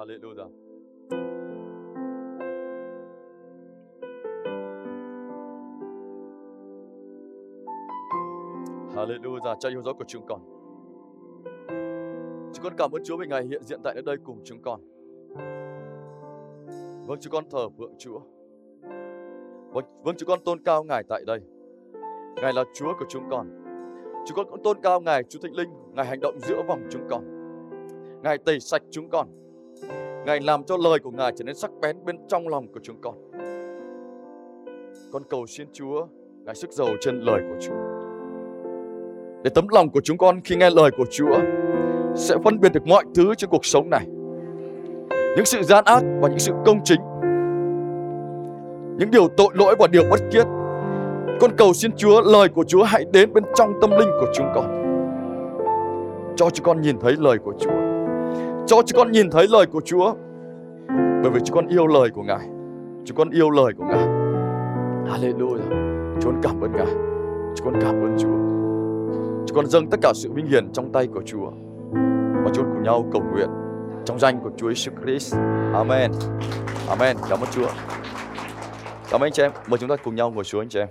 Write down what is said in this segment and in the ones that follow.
Hallelujah. Hallelujah. Cha yêu dấu của chúng con. Chúng con cảm ơn Chúa vì Ngài hiện diện tại nơi đây cùng chúng con. Vâng, chúng con thờ phượng Chúa. Vâng, vâng, chúng con tôn cao Ngài tại đây. Ngài là Chúa của chúng con. Chúng con cũng tôn cao Ngài, Chúa Thánh Linh. Ngài hành động giữa vòng chúng con. Ngài tẩy sạch chúng con. Ngài làm cho lời của Ngài trở nên sắc bén bên trong lòng của chúng con. Con cầu xin Chúa, Ngài sức giàu trên lời của Chúa. Để tấm lòng của chúng con khi nghe lời của Chúa sẽ phân biệt được mọi thứ trên cuộc sống này. Những sự gian ác và những sự công chính. Những điều tội lỗi và điều bất kiết. Con cầu xin Chúa, lời của Chúa hãy đến bên trong tâm linh của chúng con. Cho chúng con nhìn thấy lời của Chúa. Cho chúng con nhìn thấy lời của Chúa. Bởi vì chúng con yêu lời của Ngài. Chúng con yêu lời của Ngài. Hallelujah. Chúng con cảm ơn Ngài. Chúng con cảm ơn Chúa. Chúng con dâng tất cả sự vinh hiển trong tay của Chúa. Và chúng con cùng nhau cầu nguyện trong danh của Chúa Jesus Christ. Amen. Amen. Cảm ơn Chúa. Cảm ơn anh chị em. Mời chúng ta cùng nhau ngồi xuống anh chị em.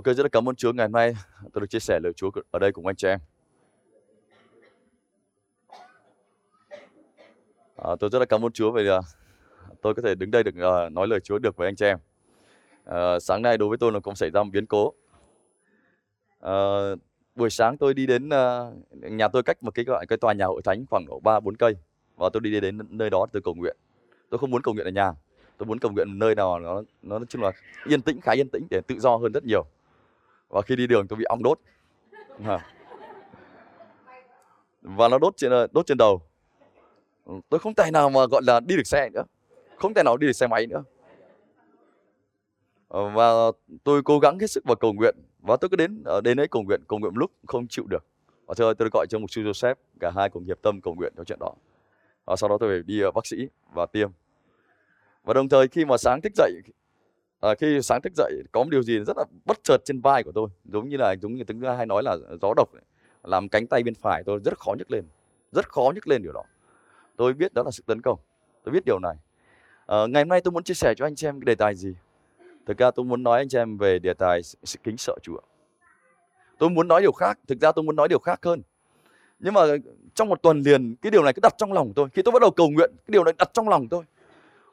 Ok, rất là cảm ơn Chúa ngày hôm nay tôi được chia sẻ lời Chúa ở đây cùng anh chị em. À, tôi rất là cảm ơn Chúa vì uh, tôi có thể đứng đây được uh, nói lời Chúa được với anh chị em. Uh, sáng nay đối với tôi là cũng xảy ra một biến cố. Uh, buổi sáng tôi đi đến uh, nhà tôi cách một cái gọi cái tòa nhà hội thánh khoảng ba bốn cây và tôi đi đến nơi đó tôi cầu nguyện. Tôi không muốn cầu nguyện ở nhà. Tôi muốn cầu nguyện nơi nào nó nó nói chung là yên tĩnh khá yên tĩnh để tự do hơn rất nhiều. Và khi đi đường tôi bị ong đốt. Và nó đốt trên ờ, đốt trên đầu. Tôi không tài nào mà, gọi là, đi được xe nữa. Không tài nào đi được xe máy nữa. Ờ, và tôi cố gắng hết sức và cầu nguyện. Và tôi cứ đến ở đến ấy cầu nguyện cầu nguyện lúc không chịu được. Và thưa tôi gọi cho mục sư Joseph cả hai cùng hiệp tâm cầu nguyện cho chuyện đó. Và sau đó tôi phải đi bác sĩ và tiêm. Và đồng thời khi mà sáng thức dậy à, khi sáng thức dậy có một điều gì rất là bất chợt trên vai của tôi giống như là giống như tiếng hay nói là gió độc làm cánh tay bên phải tôi rất khó nhấc lên rất khó nhấc lên điều đó. Tôi biết đó là sự tấn công tôi biết điều này. À, ngày hôm nay tôi muốn chia sẻ cho anh chị em cái đề tài gì. Thực ra tôi muốn nói anh chị em về đề tài sự kính sợ chúa. Tôi muốn nói điều khác thực ra tôi muốn nói điều khác hơn. Nhưng mà trong một tuần liền cái điều này cứ đặt trong lòng tôi. Khi tôi bắt đầu cầu nguyện cái điều này đặt trong lòng tôi.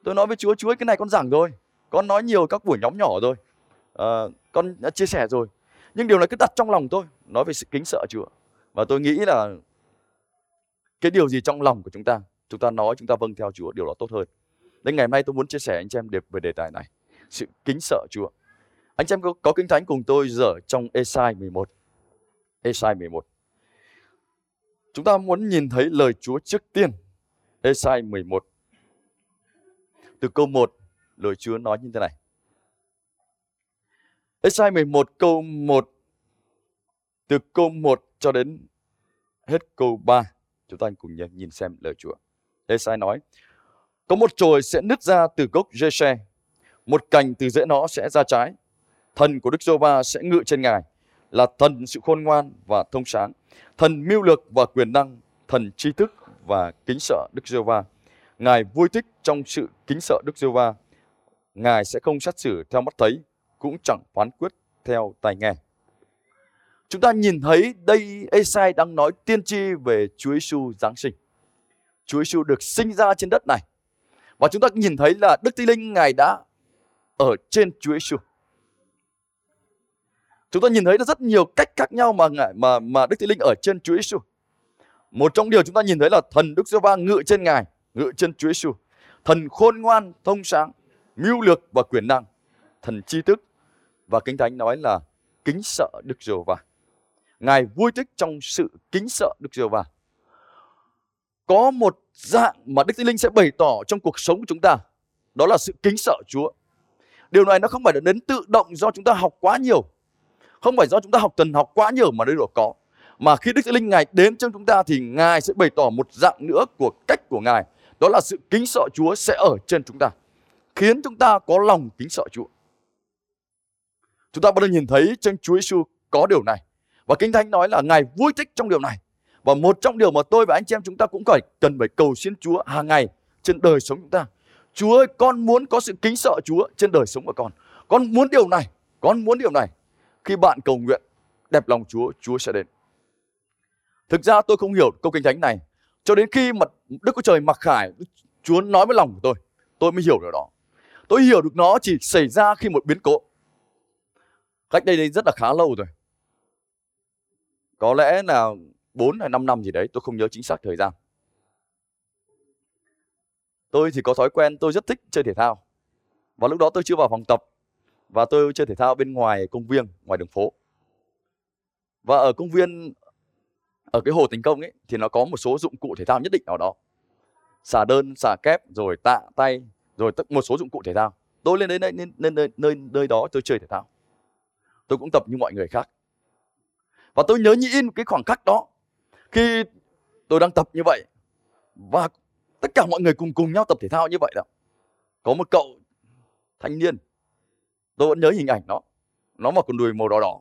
Tôi nói với chúa chúa cái này con giảng rồi con nói nhiều các buổi nhóm nhỏ rồi à, ờ, con đã chia sẻ rồi. Nhưng điều này cứ đặt trong lòng tôi nói về sự kính sợ chúa. Và tôi nghĩ là cái điều gì trong lòng của chúng ta chúng ta nói chúng ta vâng theo Chúa điều đó tốt hơn. Nên ngày hôm nay tôi muốn chia sẻ anh chị em về đề tài này. Sự kính sợ Chúa. Anh chị em có, có kinh thánh cùng tôi dở trong Esai 11 Esai 11 chúng ta muốn nhìn thấy lời Chúa trước tiên. Esai 11 từ câu 1 lời Chúa nói như thế này Esai 11 câu 1 từ câu 1 cho đến hết câu 3 Chúng ta cùng nhìn xem lời Chúa. Esai nói, có một chồi sẽ nứt ra từ gốc Jeshe, một cành từ rễ nó sẽ ra trái. Thần của Đức giê sẽ ngự trên ngài, là thần sự khôn ngoan và thông sáng, thần mưu lược và quyền năng, thần tri thức và kính sợ Đức giê Ngài vui thích trong sự kính sợ Đức giê Ngài sẽ không xét xử theo mắt thấy, cũng chẳng phán quyết theo tai nghe. Chúng ta nhìn thấy đây Esai đang nói tiên tri về Chúa Giêsu Giáng sinh. Chúa Giêsu được sinh ra trên đất này. Và chúng ta nhìn thấy là Đức Thánh Linh Ngài đã ở trên Chúa Giêsu. Chúng ta nhìn thấy rất nhiều cách khác nhau mà ngài mà mà Đức Thánh Linh ở trên Chúa Giêsu. Một trong điều chúng ta nhìn thấy là thần Đức Giê-va ngự trên Ngài, ngự trên Chúa Giêsu. Thần khôn ngoan, thông sáng, mưu lược và quyền năng, thần tri thức và Kinh Thánh nói là kính sợ Đức Giê-va. Ngài vui thích trong sự kính sợ Đức giê va Có một dạng mà Đức Thánh Linh sẽ bày tỏ trong cuộc sống của chúng ta. Đó là sự kính sợ Chúa. Điều này nó không phải là đến tự động do chúng ta học quá nhiều. Không phải do chúng ta học tuần học quá nhiều mà đây được có. Mà khi Đức Thánh Linh Ngài đến trong chúng ta thì Ngài sẽ bày tỏ một dạng nữa của cách của Ngài. Đó là sự kính sợ Chúa sẽ ở trên chúng ta. Khiến chúng ta có lòng kính sợ Chúa. Chúng ta bắt đầu nhìn thấy trên Chúa Giêsu có điều này. Và Kinh Thánh nói là Ngài vui thích trong điều này. Và một trong điều mà tôi và anh chị em chúng ta cũng phải cần phải cầu xin Chúa hàng ngày trên đời sống chúng ta. Chúa ơi, con muốn có sự kính sợ Chúa trên đời sống của con. Con muốn điều này, con muốn điều này. Khi bạn cầu nguyện đẹp lòng Chúa, Chúa sẽ đến. Thực ra tôi không hiểu câu kinh thánh này cho đến khi mà Đức Chúa Trời mặc khải Chúa nói với lòng của tôi, tôi mới hiểu được đó. Tôi hiểu được nó chỉ xảy ra khi một biến cố. Cách đây đây rất là khá lâu rồi. Có lẽ là 4 hay 5 năm gì đấy, tôi không nhớ chính xác thời gian. Tôi thì có thói quen tôi rất thích chơi thể thao. Và lúc đó tôi chưa vào phòng tập và tôi chơi thể thao bên ngoài công viên, ngoài đường phố. Và ở công viên ở cái hồ thành công ấy thì nó có một số dụng cụ thể thao nhất định ở đó. Xà đơn, xà kép, rồi tạ tay, rồi một số dụng cụ thể thao. Tôi lên đến nơi, nơi, nơi, nơi, nơi đó tôi chơi thể thao. Tôi cũng tập như mọi người khác. Và tôi nhớ như in cái khoảng khắc đó khi tôi đang tập như vậy và tất cả mọi người cùng cùng nhau tập thể thao như vậy đó. Có một cậu thanh niên tôi vẫn nhớ hình ảnh nó nó mặc quần đùi màu đỏ đỏ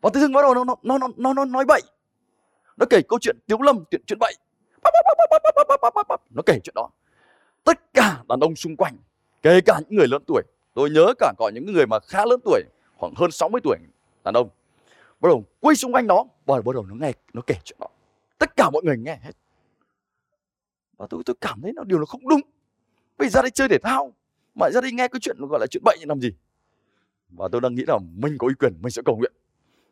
và tự dưng bắt đầu nó nó nó nó nó nói bậy nó kể câu chuyện tiếu lâm chuyện chuyện bậy nó kể chuyện đó tất cả đàn ông xung quanh, kể cả những người lớn tuổi. Tôi nhớ cả có những người mà khá lớn tuổi, khoảng hơn 60 tuổi, đàn ông. Bắt đầu quay xung quanh nó, và bắt đầu nó nghe, nó kể chuyện đó. Tất cả mọi người nghe hết. Và tôi tôi cảm thấy nó điều nó không đúng. Bây giờ đây chơi thể thao, mà ra đây nghe cái chuyện gọi là chuyện bệnh làm gì? Và tôi đang nghĩ là mình có uy quyền, mình sẽ cầu nguyện.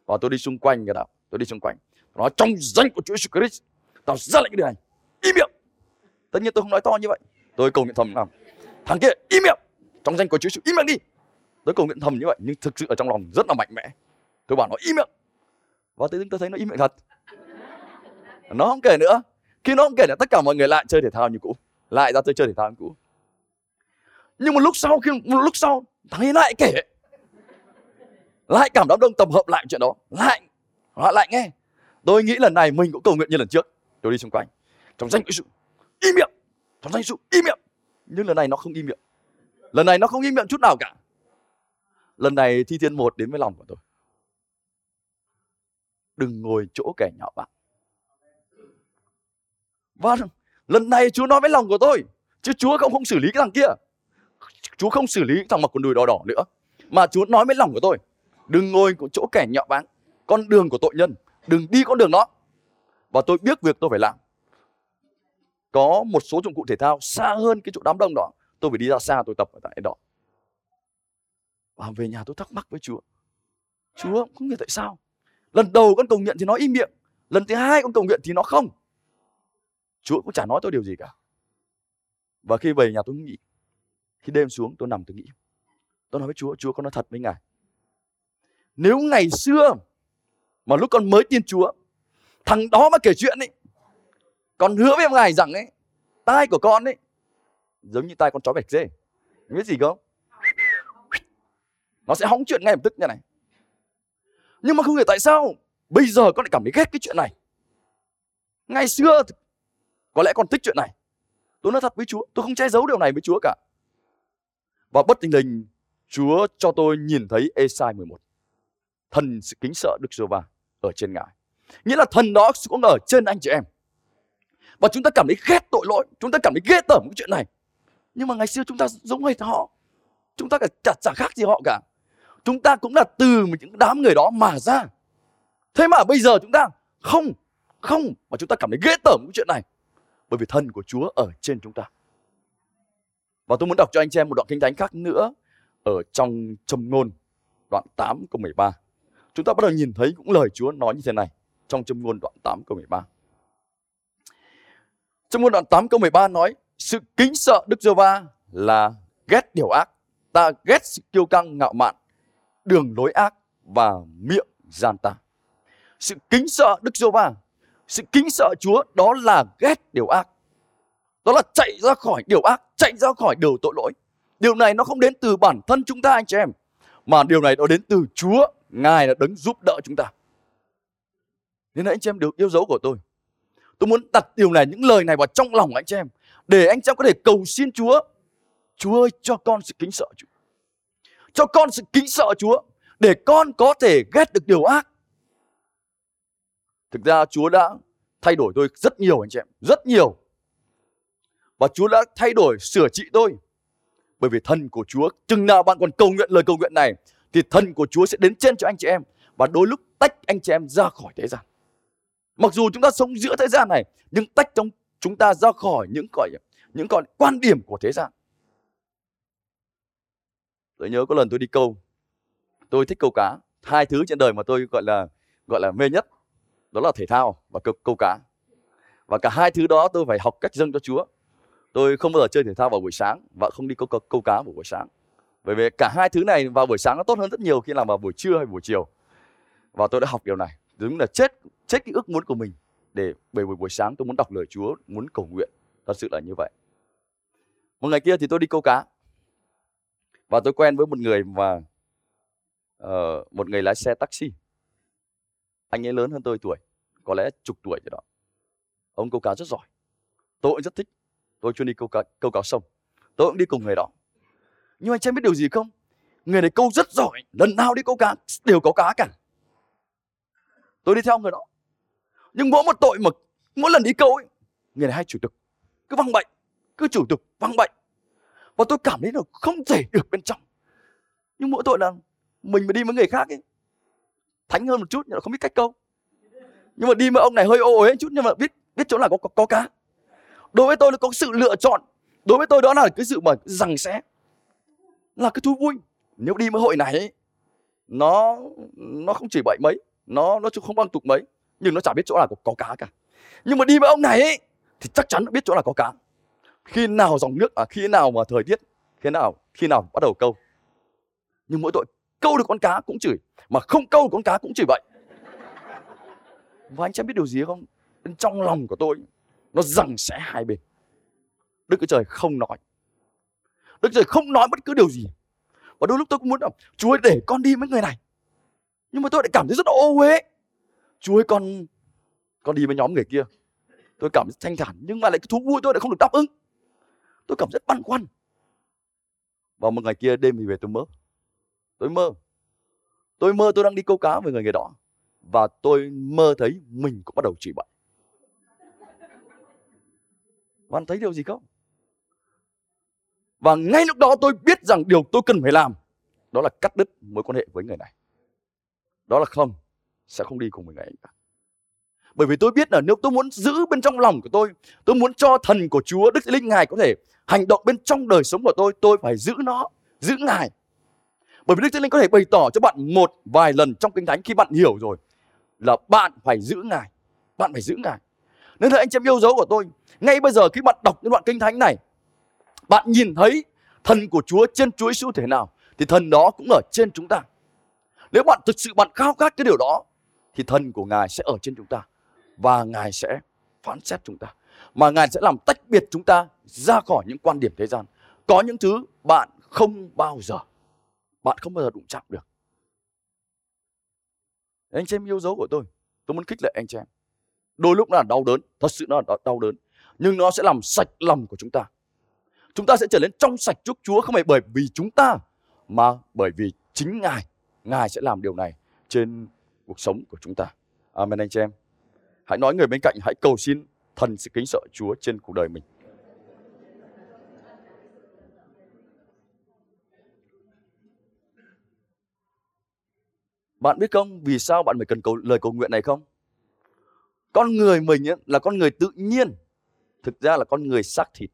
Và tôi đi xung quanh cái đạo tôi đi xung quanh. Nó trong danh của Chúa Jesus Christ. Tao ra lệnh cái điều này. Im miệng. Tất nhiên tôi không nói to như vậy tôi cầu nguyện thầm nào thằng kia im miệng, trong danh của Chúa im miệng đi. Tôi cầu nguyện thầm như vậy, nhưng thực sự ở trong lòng rất là mạnh mẽ. Tôi bảo nó im miệng. Và tự dưng tôi thấy nó im miệng thật. Nó không kể nữa. Khi nó không kể nữa, tất cả mọi người lại chơi thể thao như cũ. Lại ra tôi chơi thể thao như cũ. Nhưng một lúc sau, khi một lúc sau, thằng ấy lại kể. Lại cảm đám đông tập hợp lại chuyện đó. Lại họ lại nghe. Tôi nghĩ lần này mình cũng cầu nguyện như lần trước. Tôi đi xung quanh. Trong danh của sự im miệng trong thanh sự im miệng. Nhưng lần này nó không im miệng. Lần này nó không im miệng chút nào cả. Lần này thi thiên một đến với lòng của tôi. Đừng ngồi chỗ kẻ nhỏ bạn và vâng, lần này chúa nói với lòng của tôi chứ chúa không không xử lý cái thằng kia. Chúa không xử lý thằng mặc quần đùi đỏ đỏ nữa. Mà chúa nói với lòng của tôi đừng ngồi chỗ kẻ nhạo báng con đường của tội nhân đừng đi con đường đó. Và tôi biết việc tôi phải làm có một số dụng cụ thể thao xa hơn cái chỗ đám đông đó. Tôi phải đi ra xa tôi tập ở tại đó. Và về nhà tôi thắc mắc với chúa. Chúa không hiểu tại sao? Lần đầu con cầu nguyện thì nó im miệng lần thứ hai con cầu nguyện thì nó không. Chúa cũng chả nói tôi điều gì cả. Và khi về nhà tôi nghĩ khi đêm xuống tôi nằm tôi nghĩ. Tôi nói với chúa chúa con nói thật với ngài. Nếu ngày xưa mà lúc con mới tin Chúa, thằng đó mà kể chuyện ấy, con hứa với ngài rằng ấy, tai của con ấy giống như tai con chó bạch dê. Biết gì không? Nó sẽ hóng chuyện ngay lập tức như này. Nhưng mà không hiểu tại sao bây giờ con lại cảm thấy ghét cái chuyện này. Ngày xưa có lẽ con thích chuyện này. Tôi nói thật với Chúa, tôi không che giấu điều này với Chúa cả. Và bất tình lình Chúa cho tôi nhìn thấy Esai 11 thần sự kính sợ Đức giê va ở trên ngài. Nghĩa là thần đó cũng ở trên anh chị em. Và chúng ta cảm thấy ghét tội lỗi, chúng ta cảm thấy ghê tởm cái chuyện này. Nhưng mà ngày xưa chúng ta giống hệt họ. Chúng ta cả chả, chả khác gì họ cả. Chúng ta cũng là từ những đám người đó mà ra. Thế mà bây giờ chúng ta không, không mà chúng ta cảm thấy ghê tởm cái chuyện này. Bởi vì thân của Chúa ở trên chúng ta. Và tôi muốn đọc cho anh chị em một đoạn kinh thánh khác nữa ở trong châm ngôn đoạn 8 câu 13 chúng ta bắt đầu nhìn thấy cũng lời Chúa nói như thế này trong châm ngôn đoạn 8 câu 13. Trong môn đoạn 8 câu 13 nói sự kính sợ Đức Giê-va là ghét điều ác, ta ghét sự kiêu căng ngạo mạn, đường lối ác và miệng gian ta. Sự kính sợ Đức Giê-va, sự kính sợ Chúa đó là ghét điều ác. Đó là chạy ra khỏi điều ác, chạy ra khỏi điều tội lỗi. Điều này nó không đến từ bản thân chúng ta anh chị em, mà điều này nó đến từ Chúa Ngài là đấng giúp đỡ chúng ta. Nên anh chị em được yêu dấu của tôi. Tôi muốn đặt điều này, những lời này vào trong lòng anh chị em. Để anh chị em có thể cầu xin Chúa. Chúa ơi cho con sự kính sợ Chúa. cho con sự kính sợ Chúa để con có thể ghét được điều ác. Thực ra Chúa đã thay đổi tôi rất nhiều anh chị em, rất nhiều. Và Chúa đã thay đổi sửa trị tôi. Bởi vì thân của Chúa, chừng nào bạn còn cầu nguyện lời cầu nguyện này thì thân của Chúa sẽ đến trên cho anh chị em và đôi lúc tách anh chị em ra khỏi thế gian. Mặc dù chúng ta sống giữa thế gian này nhưng tách trong chúng ta ra khỏi những gọi những gọi quan điểm của thế gian. Tôi nhớ có lần tôi đi câu, tôi thích câu cá. Hai thứ trên đời mà tôi gọi là gọi là mê nhất đó là thể thao và câu, câu cá. Và cả hai thứ đó tôi phải học cách dâng cho Chúa. Tôi không bao giờ chơi thể thao vào buổi sáng và không đi câu, câu, câu cá vào buổi sáng. Bởi vì cả hai thứ này vào buổi sáng nó tốt hơn rất nhiều khi làm vào buổi trưa hay buổi chiều. Và tôi đã học điều này. Đúng là chết chết cái ước muốn của mình để bởi buổi buổi sáng tôi muốn đọc lời Chúa, muốn cầu nguyện. Thật sự là như vậy. Một ngày kia thì tôi đi câu cá. Và tôi quen với một người mà uh, một người lái xe taxi. Anh ấy lớn hơn tôi tuổi, có lẽ chục tuổi gì đó. Ông câu cá rất giỏi. Tôi cũng rất thích. Tôi chuyên đi câu cá, câu cá sông. Tôi cũng đi cùng người đó. Nhưng anh chưa biết điều gì không? Người này câu rất giỏi, lần nào đi câu cá đều có cá cả. Tôi đi theo người đó. Nhưng mỗi một tội mà mỗi lần đi câu ấy, người này hay chủ tục, cứ văng bệnh, cứ chủ tục văng bệnh. Và tôi cảm thấy là không thể được bên trong. Nhưng mỗi tội là mình mà đi với người khác ấy, thánh hơn một chút nhưng mà không biết cách câu. Nhưng mà đi với ông này hơi ô ấy chút nhưng mà biết biết chỗ nào có, có, có cá. Đối với tôi là có sự lựa chọn. Đối với tôi đó là cái sự mà rằng sẽ là cái thú vui. Nếu đi với hội này ấy, nó nó không chỉ bậy mấy, nó nó không bằng tục mấy, nhưng nó chả biết chỗ nào có, có cá cả. Nhưng mà đi với ông này ấy, thì chắc chắn nó biết chỗ nào có cá. Khi nào dòng nước à khi nào mà thời tiết, khi nào khi nào bắt đầu câu. Nhưng mỗi tội câu được con cá cũng chửi, mà không câu được con cá cũng chửi vậy. Và anh chẳng biết điều gì không? Bên trong lòng của tôi nó rằng sẽ hai bên. Đức Chúa Trời không nói. Đức Chúa Trời không nói bất cứ điều gì. Và đôi lúc tôi cũng muốn là Chúa ơi để con đi với người này. Nhưng mà tôi lại cảm thấy rất ô uế. chú ơi, con con đi với nhóm người kia. Tôi cảm thấy thanh thản, nhưng mà lại cái thú vui tôi lại không được đáp ứng. Tôi cảm rất băn khoăn. Vào một ngày kia, đêm thì về tôi mơ. Tôi mơ. Tôi mơ tôi đang đi câu cá với người người đó. Và tôi mơ thấy mình cũng bắt đầu chửi bậy. bạn thấy điều gì không? Và ngay lúc đó tôi biết rằng điều tôi cần phải làm, đó là cắt đứt mối quan hệ với người này. Đó là không, sẽ không đi cùng với người cả. Bởi vì tôi biết là nếu tôi muốn giữ bên trong lòng của tôi, tôi muốn cho thần của Chúa Đức Linh Ngài có thể hành động bên trong đời sống của tôi, tôi phải giữ nó, giữ Ngài. Bởi vì Đức Thánh Linh có thể bày tỏ cho bạn một vài lần trong Kinh Thánh khi bạn hiểu rồi là bạn phải giữ Ngài. Bạn phải giữ Ngài. Nên là anh chị em yêu dấu của tôi, ngay bây giờ khi bạn đọc những đoạn Kinh Thánh này, bạn nhìn thấy thần của Chúa trên Chúa Giêsu thể nào thì thần đó cũng ở trên chúng ta. Nếu bạn thực sự bạn khao khát cái điều đó thì thần của Ngài sẽ ở trên chúng ta và Ngài sẽ phán xét chúng ta. Mà Ngài sẽ làm tách biệt chúng ta ra khỏi những quan điểm thế gian. Có những thứ bạn không bao giờ bạn không bao giờ đụng chạm được. Anh chị em yêu dấu của tôi, tôi muốn khích lệ anh chị em. Đôi lúc nó là đau đớn, thật sự nó là đau đớn. Nhưng nó sẽ làm sạch lòng của chúng ta. Chúng ta sẽ trở nên trong sạch trước Chúa không phải bởi vì chúng ta mà bởi vì chính Ngài. Ngài sẽ làm điều này trên cuộc sống của chúng ta. Amen anh chị em. Hãy nói người bên cạnh, hãy cầu xin thần sự kính sợ Chúa trên cuộc đời mình. Bạn biết không vì sao bạn phải cần cầu lời cầu nguyện này không? Con người mình ấy, là con người tự nhiên. Thực ra là con người xác thịt.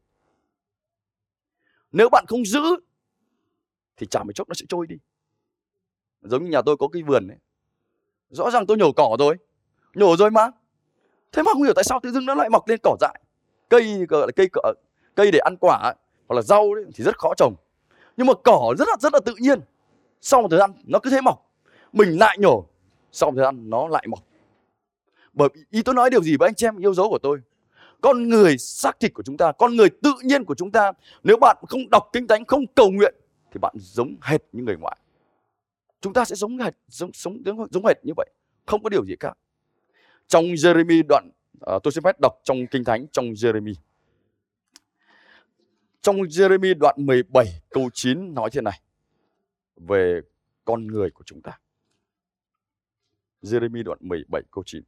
Nếu bạn không giữ thì chả mấy chốc nó sẽ trôi đi. Giống như nhà tôi có cái vườn ấy. Rõ ràng tôi nhổ cỏ rồi. Nhổ rồi mà. Thế mà không hiểu tại sao tự dưng nó lại mọc lên cỏ dại. Cây gọi là cây cây để ăn quả ấy, hoặc là rau ấy, thì rất khó trồng. Nhưng mà cỏ rất là rất là tự nhiên. Sau một thời gian nó cứ thế mọc mình lại nhổ sau một thời gian nó lại mọc bởi ý tôi nói điều gì với anh chị em yêu dấu của tôi con người xác thịt của chúng ta con người tự nhiên của chúng ta nếu bạn không đọc kinh thánh không cầu nguyện thì bạn giống hệt như người ngoại chúng ta sẽ giống hệt giống giống giống, giống hệt như vậy không có điều gì cả trong Jeremy đoạn uh, tôi xin phép đọc trong kinh thánh trong Jeremy trong Jeremy đoạn 17 câu 9 nói thế này về con người của chúng ta. Jeremy đoạn 17 câu 9.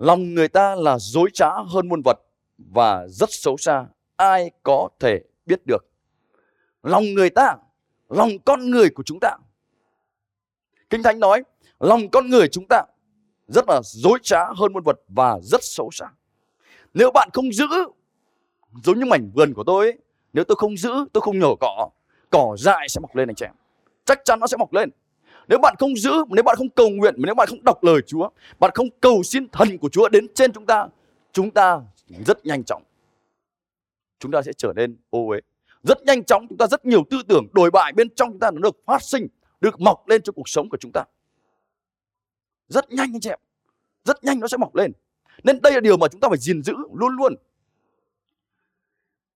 Lòng người ta là dối trá hơn muôn vật và rất xấu xa. Ai có thể biết được? Lòng người ta, lòng con người của chúng ta. Kinh Thánh nói, lòng con người chúng ta rất là dối trá hơn muôn vật và rất xấu xa. Nếu bạn không giữ, giống như mảnh vườn của tôi ấy, nếu tôi không giữ, tôi không nhổ cỏ, cỏ dại sẽ mọc lên anh chị em. Chắc chắn nó sẽ mọc lên. Nếu bạn không giữ, nếu bạn không cầu nguyện, nếu bạn không đọc lời Chúa, bạn không cầu xin thần của Chúa đến trên chúng ta, chúng ta rất nhanh chóng. Chúng ta sẽ trở nên ô uế. Rất nhanh chóng chúng ta rất nhiều tư tưởng đổi bại bên trong chúng ta nó được phát sinh, được mọc lên trong cuộc sống của chúng ta. Rất nhanh anh chị em. Rất nhanh nó sẽ mọc lên. Nên đây là điều mà chúng ta phải gìn giữ luôn luôn.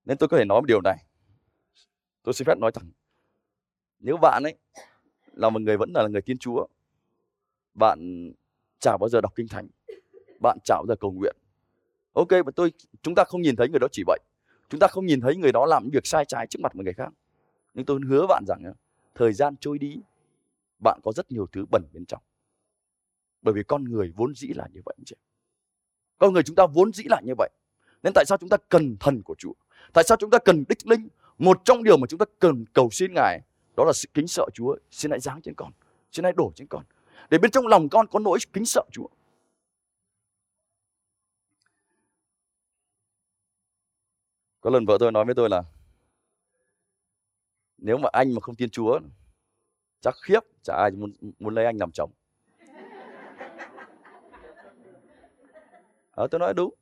Nên tôi có thể nói một điều này. Tôi xin phép nói thẳng. Nếu bạn ấy là một người vẫn là người tiên Chúa, bạn chả bao giờ đọc kinh thánh, bạn chả bao giờ cầu nguyện. Ok, và tôi chúng ta không nhìn thấy người đó chỉ vậy. Chúng ta không nhìn thấy người đó làm việc sai trái trước mặt một người khác. Nhưng tôi hứa bạn rằng thời gian trôi đi, bạn có rất nhiều thứ bẩn bên trong. Bởi vì con người vốn dĩ là như vậy chị. Con người chúng ta vốn dĩ là như vậy. Nên tại sao chúng ta cần thần của Chúa? Tại sao chúng ta cần đích linh? Một trong điều mà chúng ta cần cầu xin Ngài đó là sự kính sợ Chúa. Xin hãy giáng trên con, xin hãy đổ trên con. Để bên trong lòng con có nỗi kính sợ Chúa. Có lần vợ tôi nói với tôi là nếu mà anh mà không tin Chúa chắc khiếp chả ai muốn muốn lấy anh làm chồng. À, tôi nói đúng.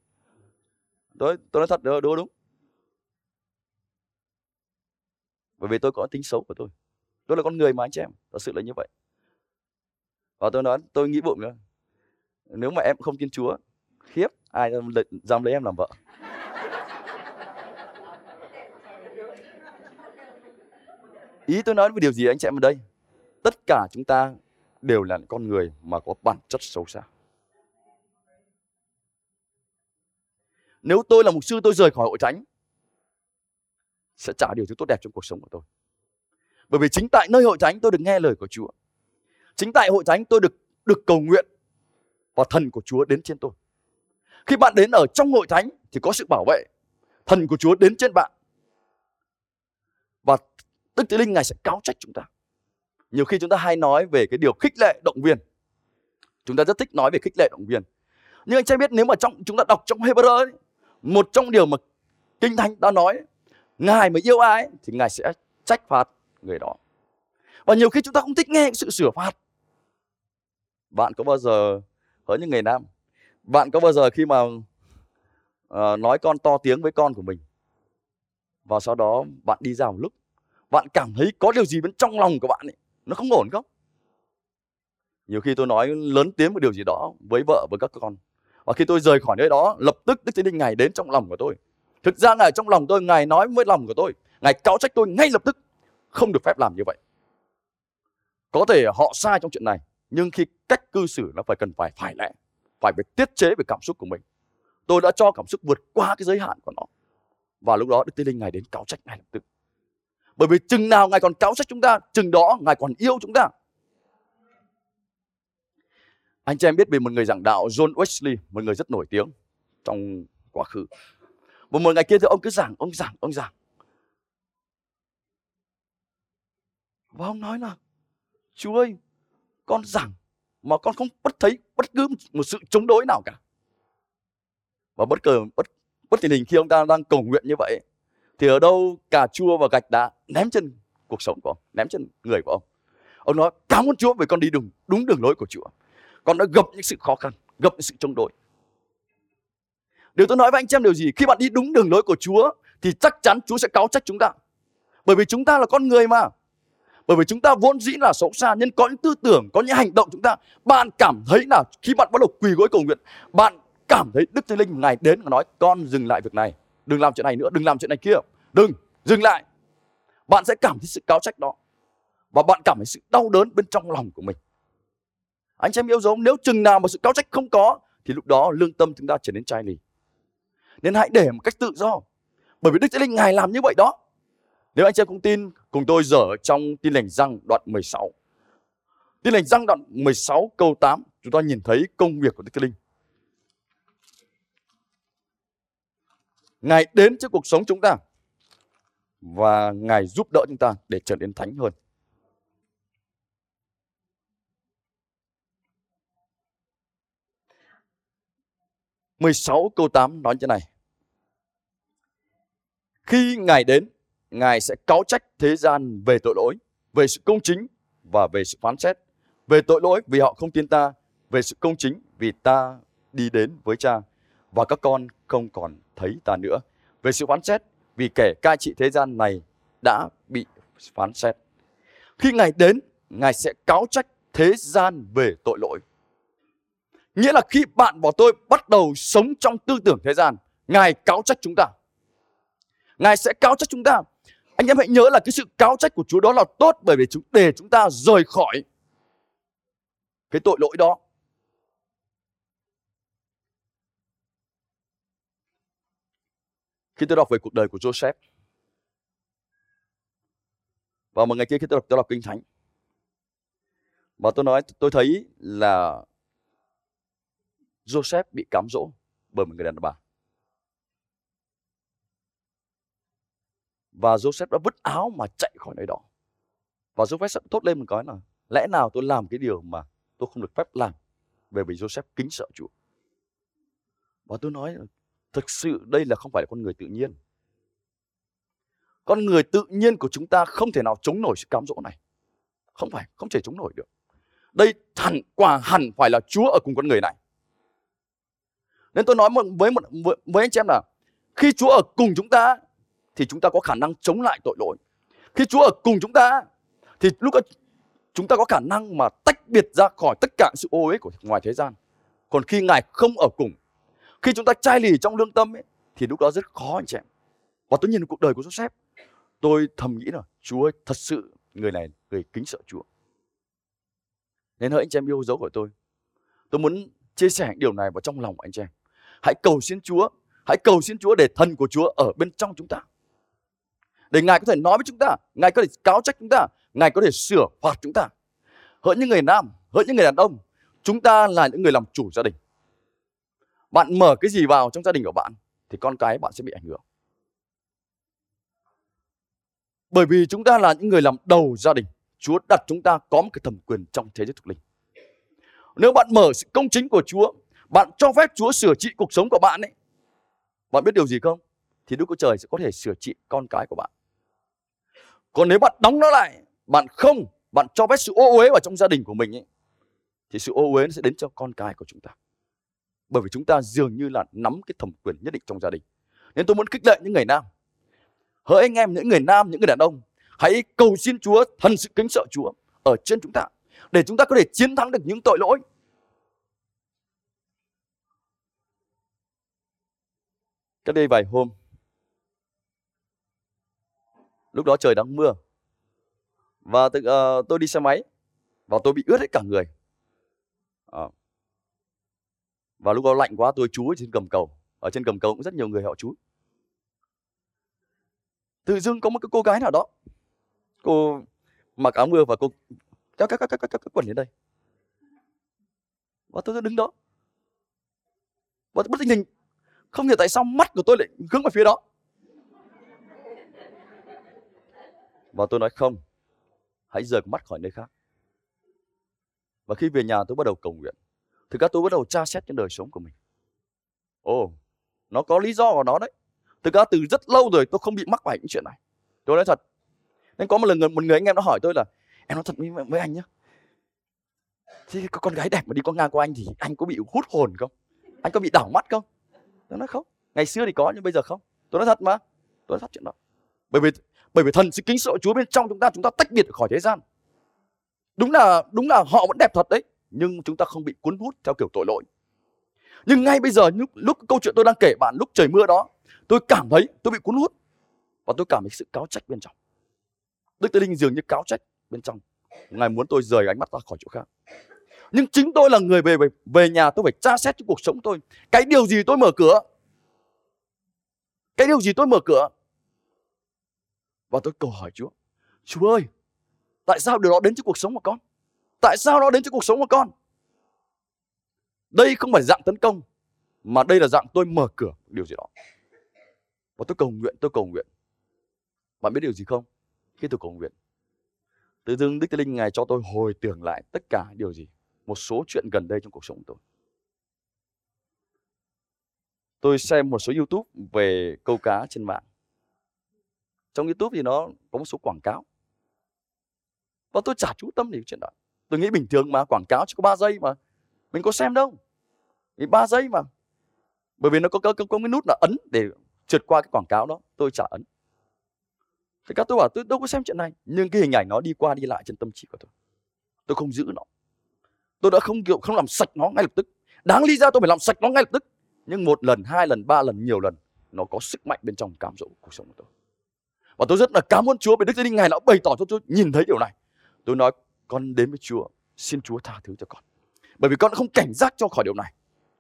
Tôi tôi nói thật đúng đúng. Bởi vì tôi có tính xấu của tôi. Tôi là con người mà anh chị em, thật sự là như vậy. Và tôi nói, tôi nghĩ bụng nữa. Nếu mà em không tin Chúa, khiếp, ai dám lấy em làm vợ. Ý tôi nói về điều gì anh chị em ở đây? Tất cả chúng ta đều là con người mà có bản chất xấu xa. Nếu tôi là mục sư tôi rời khỏi hội thánh sẽ trả điều thứ tốt đẹp trong cuộc sống của tôi. Bởi vì chính tại nơi hội thánh tôi được nghe lời của Chúa. Chính tại hội thánh tôi được được cầu nguyện và thần của Chúa đến trên tôi. Khi bạn đến ở trong hội thánh thì có sự bảo vệ. Thần của Chúa đến trên bạn. Và Đức Thánh Linh Ngài sẽ cáo trách chúng ta. Nhiều khi chúng ta hay nói về cái điều khích lệ động viên. Chúng ta rất thích nói về khích lệ động viên. Nhưng anh chị biết nếu mà trong, chúng ta đọc trong Hebrew một trong điều mà Kinh Thánh đã nói, Ngài mà yêu ai thì Ngài sẽ trách phạt người đó. Và nhiều khi chúng ta không thích nghe sự sửa phạt. Bạn có bao giờ với những người nam, bạn có bao giờ khi mà uh, nói con to tiếng với con của mình và sau đó bạn đi ra một lúc bạn cảm thấy có điều gì bên trong lòng của bạn ấy nó không ổn không? Nhiều khi tôi nói lớn tiếng một điều gì đó với vợ với các con và khi tôi rời khỏi nơi đó lập tức Đức Thánh Linh Ngài đến trong lòng của tôi Thực ra Ngài trong lòng tôi, Ngài nói với lòng của tôi, Ngài cáo trách tôi ngay lập tức. Không được phép làm như vậy. Có thể họ sai trong chuyện này, nhưng khi cách cư xử nó phải cần phải phải lẽ, phải phải tiết chế về cảm xúc của mình. Tôi đã cho cảm xúc vượt qua cái giới hạn của nó. Và lúc đó Đức Tiên Linh Ngài đến cáo trách ngay lập tức. Bởi vì chừng nào Ngài còn cáo trách chúng ta, chừng đó Ngài còn yêu chúng ta. Anh chị em biết về một người giảng đạo John Wesley, một người rất nổi tiếng trong quá khứ. Một một ngày kia thì ông cứ giảng, ông giảng, ông giảng. Và ông nói là Chú ơi, con giảng mà con không bất thấy bất cứ một sự chống đối nào cả. Và bất cờ bất bất tình hình khi ông ta đang cầu nguyện như vậy thì ở đâu cà chua và gạch đá ném chân cuộc sống của ông, ném chân người của ông. Ông nói cảm ơn Chúa vì con đi đúng đúng đường lối của Chúa. Con đã gặp những sự khó khăn, gặp những sự chống đối. Điều tôi nói với anh chị em điều gì? Khi bạn đi đúng đường lối của Chúa thì chắc chắn Chúa sẽ cáo trách chúng ta. Bởi vì chúng ta là con người mà. Bởi vì chúng ta vốn dĩ là xấu xa nhưng có những tư tưởng, có những hành động chúng ta bạn cảm thấy là khi bạn bắt đầu quỳ gối cầu nguyện, bạn cảm thấy Đức Thánh Linh ngày đến và nói con dừng lại việc này, đừng làm chuyện này nữa, đừng làm chuyện này kia, đừng dừng lại. Bạn sẽ cảm thấy sự cáo trách đó và bạn cảm thấy sự đau đớn bên trong lòng của mình. Anh chị em yêu dấu nếu chừng nào mà sự cáo trách không có thì lúc đó lương tâm chúng ta trở nên chai lì. Nên hãy để một cách tự do. Bởi vì Đức Thánh Linh Ngài làm như vậy đó. Nếu anh chị em không tin, cùng tôi dở trong tin lành răng đoạn 16. Tin lành răng đoạn 16 câu 8, chúng ta nhìn thấy công việc của Đức Thánh Linh. Ngài đến trước cuộc sống chúng ta và Ngài giúp đỡ chúng ta để trở nên thánh hơn. mười sáu câu 8 nói như này. Khi Ngài đến, Ngài sẽ cáo trách thế gian về tội lỗi, về sự công chính và về sự phán xét. Về tội lỗi vì họ không tin ta, về sự công chính vì ta đi đến với cha và các con không còn thấy ta nữa. Về sự phán xét vì kẻ cai trị thế gian này đã bị phán xét. Khi Ngài đến, Ngài sẽ cáo trách thế gian về tội lỗi. Nghĩa là khi bạn và tôi bắt đầu sống trong tư tưởng thế gian, Ngài cáo trách chúng ta. Ngài sẽ cáo trách chúng ta. Anh em hãy nhớ là cái sự cáo trách của Chúa đó là tốt bởi vì chúng để chúng ta rời khỏi cái tội lỗi đó. Khi tôi đọc về cuộc đời của Joseph và một ngày kia khi tôi đọc tôi đọc kinh thánh, và tôi nói tôi thấy là Joseph bị cám dỗ bởi một người đàn bà Và Joseph đã vứt áo mà chạy khỏi nơi đó. Và Joseph thốt lên một cái là lẽ nào tôi làm cái điều mà tôi không được phép làm về vì Joseph kính sợ Chúa. Và tôi nói thực sự đây là không phải là con người tự nhiên. Con người tự nhiên của chúng ta không thể nào chống nổi sự cám dỗ này. Không phải, không thể chống nổi được. Đây hẳn quả hẳn phải là Chúa ở cùng con người này. Nên tôi nói với một với anh chị em là khi Chúa ở cùng chúng ta thì chúng ta có khả năng chống lại tội lỗi. Khi Chúa ở cùng chúng ta thì lúc đó chúng ta có khả năng mà tách biệt ra khỏi tất cả sự ô uế của ngoài thế gian. Còn khi Ngài không ở cùng, khi chúng ta chai lì trong lương tâm ấy, thì lúc đó rất khó anh chị em. Và tôi nhìn cuộc đời của Joseph, tôi thầm nghĩ là Chúa ơi, thật sự người này người kính sợ Chúa. Nên hỡi anh chị em yêu dấu của tôi, tôi muốn chia sẻ điều này vào trong lòng của anh chị em. Hãy cầu xin Chúa, hãy cầu xin Chúa để thần của Chúa ở bên trong chúng ta để Ngài có thể nói với chúng ta, Ngài có thể cáo trách chúng ta, Ngài có thể sửa phạt chúng ta. Hỡi những người nam, hỡi những người đàn ông, chúng ta là những người làm chủ gia đình. Bạn mở cái gì vào trong gia đình của bạn thì con cái bạn sẽ bị ảnh hưởng. Bởi vì chúng ta là những người làm đầu gia đình, Chúa đặt chúng ta có một cái thẩm quyền trong thế giới thuộc linh. Nếu bạn mở sự công chính của Chúa, bạn cho phép Chúa sửa trị cuộc sống của bạn ấy. Bạn biết điều gì không? Thì Đức Chúa Trời sẽ có thể sửa trị con cái của bạn. Còn nếu bạn đóng nó lại, bạn không, bạn cho phép sự ô uế vào trong gia đình của mình ấy, thì sự ô uế nó sẽ đến cho con cái của chúng ta. Bởi vì chúng ta dường như là nắm cái thẩm quyền nhất định trong gia đình. Nên tôi muốn khích lệ những người nam. Hỡi anh em, những người nam, những người đàn ông, hãy cầu xin Chúa thần sự kính sợ Chúa ở trên chúng ta để chúng ta có thể chiến thắng được những tội lỗi. Cách đây vài hôm, lúc đó trời đang mưa. Và tự, uh, tôi đi xe máy và tôi bị ướt hết cả người. À. và lúc đó lạnh quá tôi chú ở trên cầm cầu. Ở trên cầm cầu cũng rất nhiều người họ chú tự dưng có một cái cô gái nào đó cô mặc áo mưa và cô kéo các các các các các quần đến đây. Và tôi đứng đó. Và bất tình hình không hiểu tại sao mắt của tôi lại hướng về phía đó. Và tôi nói không, hãy rời mắt khỏi nơi khác. Và khi về nhà tôi bắt đầu cầu nguyện. Thực ra tôi bắt đầu tra xét trên đời sống của mình. Ồ, nó có lý do của nó đấy. Thực ra từ rất lâu rồi tôi không bị mắc phải những chuyện này. Tôi nói thật. Nên có một lần một người anh em nó hỏi tôi là em nói thật với, với anh nhé. Thế có con gái đẹp mà đi qua ngang qua anh thì anh có bị hút hồn không? Anh có bị đảo mắt không? Tôi nói không. Ngày xưa thì có nhưng bây giờ không. Tôi nói thật mà. Tôi nói thật chuyện đó. Bởi vì bởi vì thần sự kính sợ Chúa bên trong chúng ta chúng ta tách biệt khỏi thế gian đúng là đúng là họ vẫn đẹp thật đấy nhưng chúng ta không bị cuốn hút theo kiểu tội lỗi nhưng ngay bây giờ lúc, lúc câu chuyện tôi đang kể bạn lúc trời mưa đó tôi cảm thấy tôi bị cuốn hút và tôi cảm thấy sự cáo trách bên trong Đức Tây Linh dường như cáo trách bên trong Ngài muốn tôi rời ánh mắt ra khỏi chỗ khác Nhưng chính tôi là người về về, về nhà tôi phải tra xét trong cuộc sống tôi. Cái điều gì tôi mở cửa? Cái điều gì tôi mở cửa? Và tôi cầu hỏi Chúa. Chúa ơi, tại sao điều đó đến cho cuộc sống của con? Tại sao nó đến cho cuộc sống của con? Đây không phải dạng tấn công, mà đây là dạng tôi mở cửa điều gì đó. Và tôi cầu nguyện, tôi cầu nguyện. Bạn biết điều gì không? Khi tôi cầu nguyện, tự dưng Đức Thánh Linh Ngài cho tôi hồi tưởng lại tất cả điều gì, một số chuyện gần đây trong cuộc sống của tôi. Tôi xem một số YouTube về câu cá trên mạng. Trong YouTube thì nó có một số quảng cáo. Và tôi chả chú tâm đến chuyện đó. Tôi nghĩ bình thường mà quảng cáo chỉ có 3 giây mà. Mình có xem đâu. Thì 3 giây mà. Bởi vì nó có, có, có, có cái nút là ấn để trượt qua cái quảng cáo đó. Tôi chả ấn. Thì các tôi bảo tôi đâu có xem chuyện này. Nhưng cái hình ảnh nó đi qua đi lại trên tâm trí của tôi. Tôi không giữ nó. Tôi đã không kiểu không làm sạch nó ngay lập tức. Đáng lý ra tôi phải làm sạch nó ngay lập tức. Nhưng một lần, hai lần, ba lần, nhiều lần nó có sức mạnh bên trong cám dỗ cuộc sống của tôi. Và tôi rất là cảm ơn Chúa vì Đức Thánh Ngài đã bày tỏ cho tôi nhìn thấy điều này. Tôi nói con đến với Chúa, xin Chúa tha thứ cho con. Bởi vì con đã không cảnh giác cho khỏi điều này.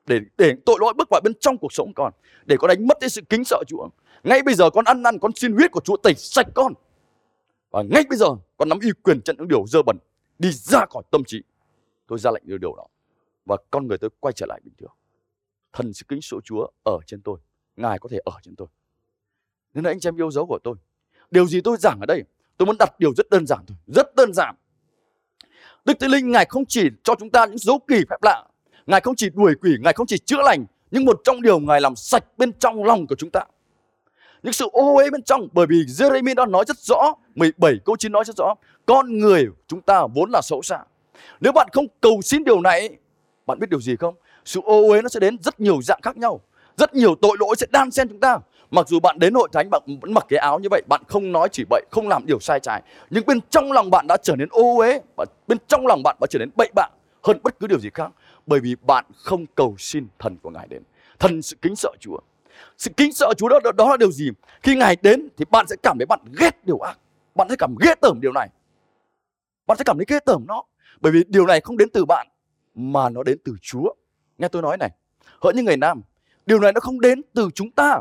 Để để tội lỗi bước vào bên trong cuộc sống con, để con đánh mất cái sự kính sợ Chúa. Ngay bây giờ con ăn năn, con xin huyết của Chúa tẩy sạch con. Và ngay bây giờ con nắm uy quyền trận những điều dơ bẩn đi ra khỏi tâm trí. Tôi ra lệnh điều điều đó. Và con người tôi quay trở lại bình thường. Thần sự kính sợ Chúa ở trên tôi. Ngài có thể ở trên tôi. Nên là anh chị em yêu dấu của tôi. Điều gì tôi giảng ở đây? Tôi muốn đặt điều rất đơn giản thôi. Rất đơn giản. Đức Thánh Linh Ngài không chỉ cho chúng ta những dấu kỳ phép lạ. Ngài không chỉ đuổi quỷ, Ngài không chỉ chữa lành. Nhưng một trong điều Ngài làm sạch bên trong lòng của chúng ta. Những sự ô uế bên trong. Bởi vì Jeremy đã nói rất rõ. 17 câu 9 nói rất rõ. Con người chúng ta vốn là xấu xa. Nếu bạn không cầu xin điều này, bạn biết điều gì không? Sự ô uế nó sẽ đến rất nhiều dạng khác nhau. Rất nhiều tội lỗi sẽ đan xen chúng ta. Mặc dù bạn đến hội thánh bạn vẫn mặc cái áo như vậy, bạn không nói chỉ bậy, không làm điều sai trái, nhưng bên trong lòng bạn đã trở nên ô uế, và bên trong lòng bạn đã trở nên bậy bạ hơn bất cứ điều gì khác, bởi vì bạn không cầu xin thần của Ngài đến. Thần sự kính sợ Chúa. Sự kính sợ Chúa đó, đó, đó là điều gì? Khi Ngài đến thì bạn sẽ cảm thấy bạn ghét điều ác. Bạn sẽ cảm ghét tởm điều này. Bạn sẽ cảm thấy ghê tởm nó. Bởi vì điều này không đến từ bạn mà nó đến từ Chúa. Nghe tôi nói này, hỡi những người nam, điều này nó không đến từ chúng ta,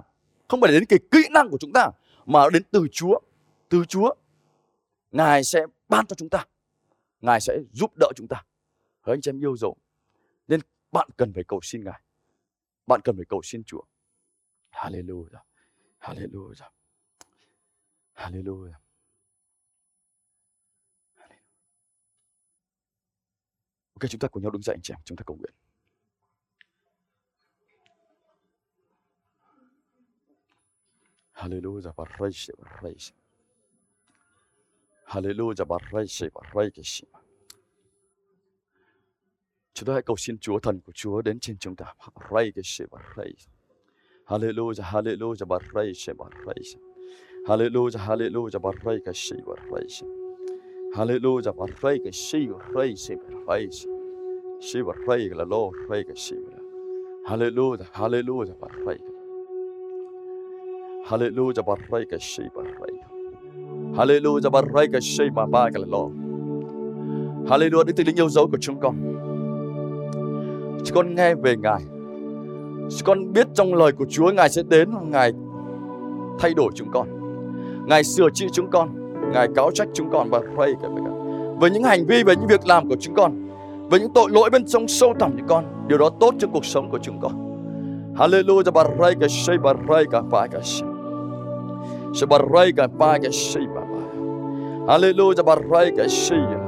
không phải đến cái kỹ năng của chúng ta, mà đến từ Chúa. Từ Chúa, Ngài sẽ ban cho chúng ta, Ngài sẽ giúp đỡ chúng ta. Hỡi anh chị em yêu dấu, nên bạn cần phải cầu xin Ngài, bạn cần phải cầu xin Chúa. Hallelujah, Hallelujah, Hallelujah. Ok, chúng ta cùng nhau đứng dậy anh chị em, chúng ta cầu nguyện. Hallelujah, barraise, barraise. Hallelujah, barraise, barraise. Chúng ta hãy cầu xin Chúa thần của Chúa đến trên chúng ta. Barraise, barraise. Hallelujah, hallelujah, barraise, barraise. Hallelujah, hallelujah, barraise, barraise. Hallelujah, barraise, barraise, barraise. Shiva Raiga la lo Raiga Shiva. Hallelujah, hallelujah, barraika. Hallelujah, barraika shei barai. Hallelujah, barrai ka shei ma ba ka lo. Hallelujah, Đức Thánh Linh yêu dấu của chúng con. Chúng con nghe về Ngài. Chúng con biết trong lời của Chúa Ngài sẽ đến, Ngài thay đổi chúng con. Ngài sửa trị chúng con, Ngài cáo trách chúng con và pray cả với những hành vi, về những việc làm của chúng con với những tội lỗi bên trong sâu thẳm của con điều đó tốt cho cuộc sống của chúng con Hallelujah barai ka shei barai ka pa ka shei Hallelujah barai shia.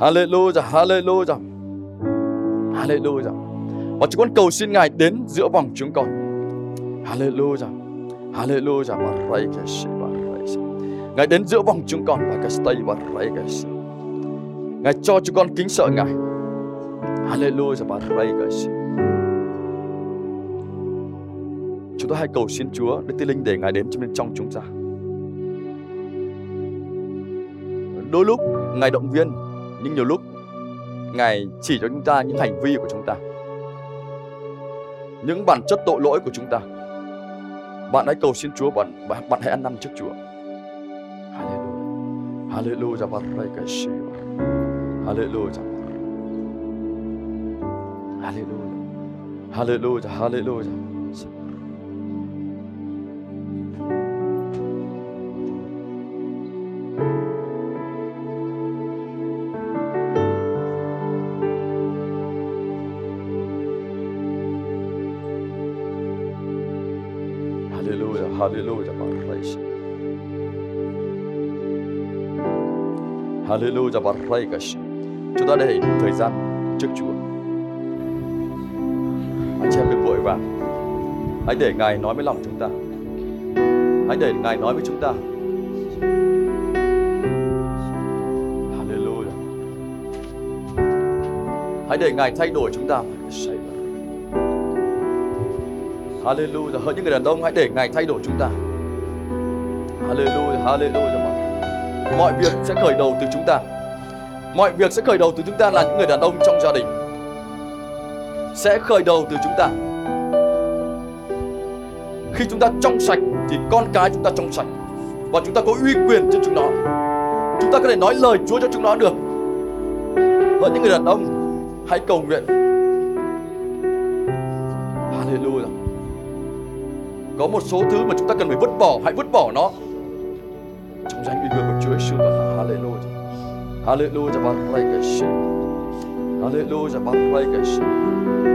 Hallelujah Hallelujah Hallelujah và chúng con cầu xin Ngài đến giữa vòng chúng con Hallelujah Hallelujah barai ka Ngài đến giữa vòng chúng con và cái stay barai ka sự. Ngài cho chúng con kính sợ Ngài. Hallelujah, Baraigas. Chúng tôi hãy cầu xin Chúa Đức Tiên Linh để Ngài đến bên trong chúng ta. Đôi lúc Ngài động viên, nhưng nhiều lúc Ngài chỉ cho chúng ta những hành vi của chúng ta. Những bản chất tội lỗi của chúng ta. Bạn hãy cầu xin Chúa, bạn, bạn, bạn hãy ăn năn trước Chúa. Hallelujah. Hallelujah. Hallelujah. Hallelujah. Hallelujah. Hallelujah. Hallelujah. Hallelujah. và Praise. Chúng ta để thời gian trước Chúa. Anh chị em đừng vội vàng. Hãy để Ngài nói với lòng chúng ta. Hãy để Ngài nói với chúng ta. Hallelujah. Hãy để Ngài thay đổi chúng ta. Hallelujah. Hỡi những người đàn ông, hãy để Ngài thay đổi chúng ta. Hallelujah. Hallelujah. Mọi việc sẽ khởi đầu từ chúng ta. Mọi việc sẽ khởi đầu từ chúng ta là những người đàn ông trong gia đình. Sẽ khởi đầu từ chúng ta. Khi chúng ta trong sạch thì con cái chúng ta trong sạch và chúng ta có uy quyền trên chúng nó. Chúng ta có thể nói lời Chúa cho chúng nó được. và những người đàn ông hãy cầu nguyện. Hallelujah. Có một số thứ mà chúng ta cần phải vứt bỏ, hãy vứt bỏ nó. Trong danh uy quyền Hallelujah. Hallelujah, barakashi. Hallelujah, barakashi.